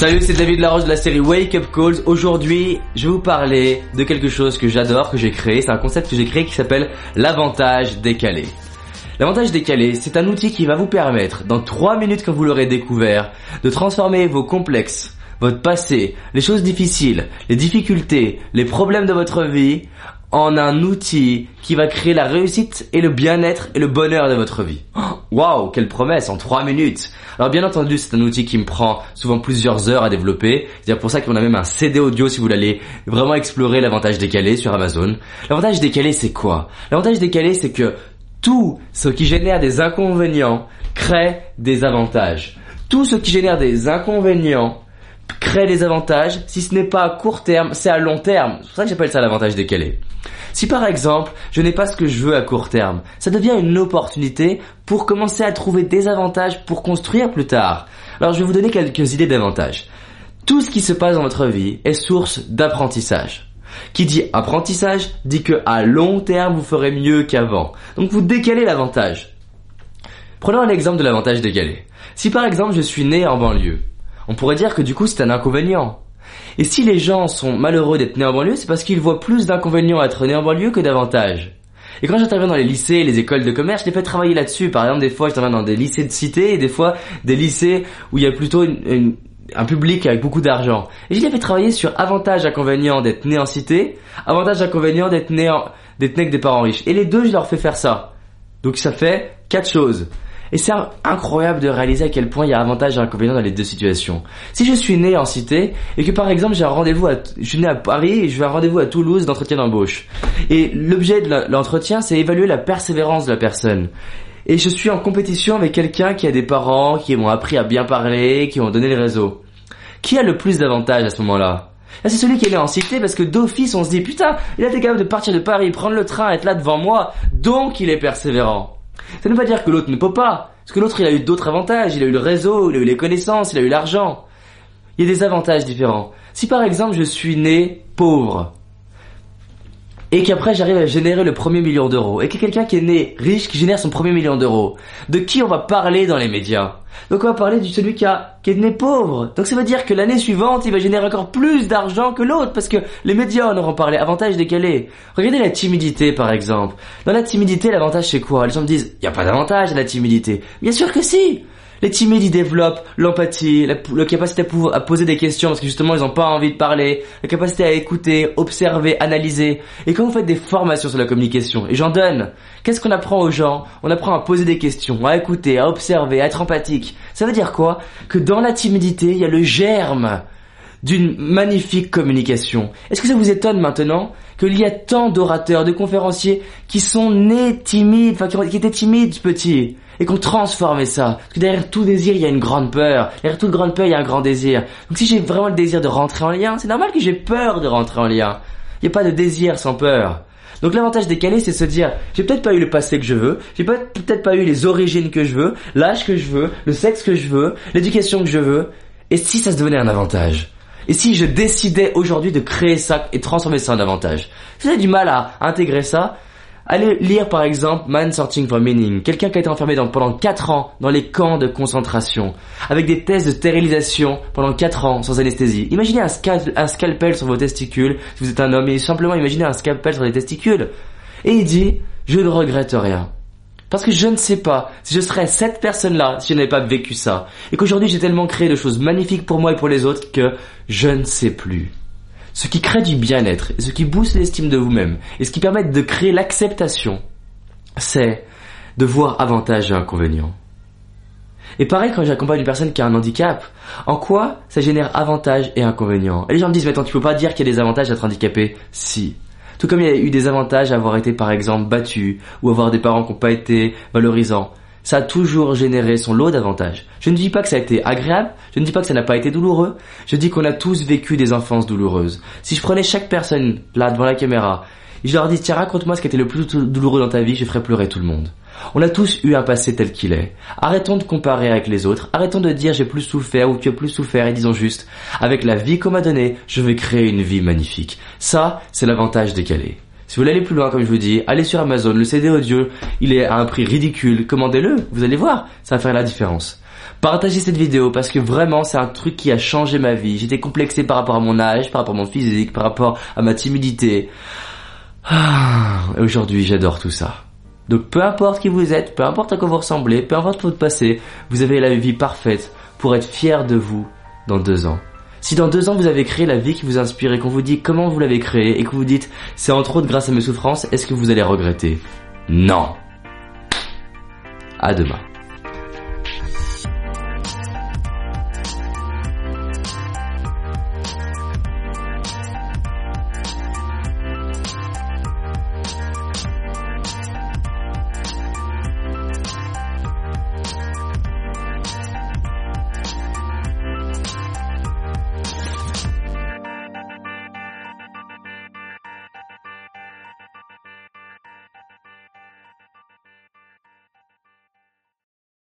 Salut, c'est David Laroche de la série Wake Up Calls. Aujourd'hui, je vais vous parler de quelque chose que j'adore, que j'ai créé. C'est un concept que j'ai créé qui s'appelle l'avantage décalé. L'avantage décalé, c'est un outil qui va vous permettre, dans 3 minutes quand vous l'aurez découvert, de transformer vos complexes, votre passé, les choses difficiles, les difficultés, les problèmes de votre vie en un outil qui va créer la réussite et le bien-être et le bonheur de votre vie. Waouh, quelle promesse en 3 minutes. Alors bien entendu, c'est un outil qui me prend souvent plusieurs heures à développer. C'est pour ça qu'on a même un CD audio si vous voulez vraiment explorer l'avantage décalé sur Amazon. L'avantage décalé, c'est quoi? L'avantage décalé, c'est que tout ce qui génère des inconvénients crée des avantages. Tout ce qui génère des inconvénients crée des avantages. Si ce n'est pas à court terme, c'est à long terme. C'est pour ça que j'appelle ça l'avantage décalé. Si par exemple, je n'ai pas ce que je veux à court terme, ça devient une opportunité pour commencer à trouver des avantages pour construire plus tard. Alors je vais vous donner quelques idées d'avantages. Tout ce qui se passe dans votre vie est source d'apprentissage. Qui dit apprentissage dit que à long terme vous ferez mieux qu'avant. Donc vous décalez l'avantage. Prenons un exemple de l'avantage décalé. Si par exemple je suis né en banlieue, on pourrait dire que du coup c'est un inconvénient. Et si les gens sont malheureux d'être nés en banlieue, c'est parce qu'ils voient plus d'inconvénients à être nés en banlieue que d'avantages. Et quand j'interviens dans les lycées les écoles de commerce, je les fais travailler là-dessus. Par exemple, des fois, j'interviens dans des lycées de cité et des fois des lycées où il y a plutôt un public avec beaucoup d'argent. Et je les fais travailler sur avantages, inconvénients d'être né en cité, avantages, inconvénients d'être né, d'être né avec des parents riches. Et les deux, je leur fais faire ça. Donc ça fait quatre choses. Et c'est incroyable de réaliser à quel point il y a avantage et inconvénient dans les deux situations. Si je suis né en cité et que par exemple j'ai un rendez-vous à, je suis né à Paris et je vais un rendez-vous à Toulouse d'entretien d'embauche. Et l'objet de l'entretien c'est évaluer la persévérance de la personne. Et je suis en compétition avec quelqu'un qui a des parents qui m'ont appris à bien parler, qui m'ont donné le réseau. Qui a le plus d'avantages à ce moment-là? Là, c'est celui qui est né en cité parce que d'office, on se dit, putain, il a été capable de partir de Paris, prendre le train, être là devant moi, donc il est persévérant. Ça ne veut pas dire que l'autre ne peut pas. Parce que l'autre, il a eu d'autres avantages. Il a eu le réseau, il a eu les connaissances, il a eu l'argent. Il y a des avantages différents. Si par exemple je suis né pauvre, et qu'après j'arrive à générer le premier million d'euros, et que quelqu'un qui est né riche qui génère son premier million d'euros, de qui on va parler dans les médias? Donc on va parler de celui qui, a, qui est né pauvre. Donc ça veut dire que l'année suivante, il va générer encore plus d'argent que l'autre, parce que les médias en auront parlé, avantage décalé. Regardez la timidité par exemple. Dans la timidité, l'avantage c'est quoi? Les gens me disent, il n'y a pas d'avantage à la timidité. Bien sûr que si les timides, ils développent l'empathie, la, capacité à, poser des questions parce que justement, ils n'ont pas envie de parler, la capacité à écouter, observer, analyser. Et quand vous faites des formations sur la communication, et j'en donne, qu'est-ce qu'on apprend aux gens? On apprend à poser des questions, à écouter, à observer, à être empathique. Ça veut dire quoi? Que dans la timidité, il y a le germe d'une magnifique communication. Est-ce que ça vous étonne maintenant qu'il y a tant d'orateurs, de conférenciers qui sont nés timides, enfin qui étaient timides petits et qu'on transforme ça? Parce que derrière tout désir, il y a une grande peur. Derrière toute grande peur, il y a un grand désir. Donc si j'ai vraiment le désir de rentrer en lien, c'est normal que j'ai peur de rentrer en lien. Il n'y a pas de désir sans peur. Donc l'avantage décalé, c'est se dire, j'ai peut-être pas eu le passé que je veux, j'ai peut-être pas eu les origines que je veux, l'âge que je veux, le sexe que je veux, l'éducation que je veux. Et si ça se devenait un avantage? Et si je décidais aujourd'hui de créer ça et transformer ça en avantage Si avez du mal à intégrer ça, Allez lire par exemple Man Searching for Meaning, quelqu'un qui a été enfermé pendant 4 ans dans les camps de concentration, avec des tests de stérilisation pendant 4 ans sans anesthésie. Imaginez un, scalpel sur vos testicules, si vous êtes un homme, et simplement imaginez un scalpel sur les testicules. Et il dit, je ne regrette rien. Parce que je ne sais pas si je serais cette personne-là si je n'avais pas vécu ça. Et qu'aujourd'hui j'ai tellement créé de choses magnifiques pour moi et pour les autres que je ne sais plus. Ce qui crée du bien-être, et ce qui booste l'estime de vous-même, et ce qui permet de créer l'acceptation, c'est de voir avantages et inconvénients. Et pareil quand j'accompagne une personne qui a un handicap, en quoi ça génère avantages et inconvénients Et les gens me disent, mais attends, tu peux pas dire qu'il y a des avantages à être handicapé? Si. Tout comme il y a eu des avantages à avoir été par exemple battu, ou avoir des parents qui n'ont pas été valorisants ça a toujours généré son lot d'avantages. Je ne dis pas que ça a été agréable, je ne dis pas que ça n'a pas été douloureux, je dis qu'on a tous vécu des enfances douloureuses. Si je prenais chaque personne là devant la caméra, je leur dis tiens raconte-moi ce qui été le plus douloureux dans ta vie, je ferai pleurer tout le monde. On a tous eu un passé tel qu'il est. Arrêtons de comparer avec les autres, arrêtons de dire j'ai plus souffert ou tu as plus souffert et disons juste avec la vie qu'on m'a donnée, je vais créer une vie magnifique. Ça, c'est l'avantage décalé. Si vous voulez aller plus loin, comme je vous dis, allez sur Amazon, le CD audio, il est à un prix ridicule, commandez-le, vous allez voir, ça va faire la différence. Partagez cette vidéo parce que vraiment c'est un truc qui a changé ma vie. J'étais complexé par rapport à mon âge, par rapport à mon physique, par rapport à ma timidité. Ah, Aujourd'hui j'adore tout ça. Donc peu importe qui vous êtes, peu importe à quoi vous ressemblez, peu importe votre passé, vous avez la vie parfaite pour être fier de vous dans deux ans. Si dans deux ans vous avez créé la vie qui vous inspire et qu'on vous dit comment vous l'avez créée et que vous dites c'est entre autres grâce à mes souffrances, est-ce que vous allez regretter? Non. À demain.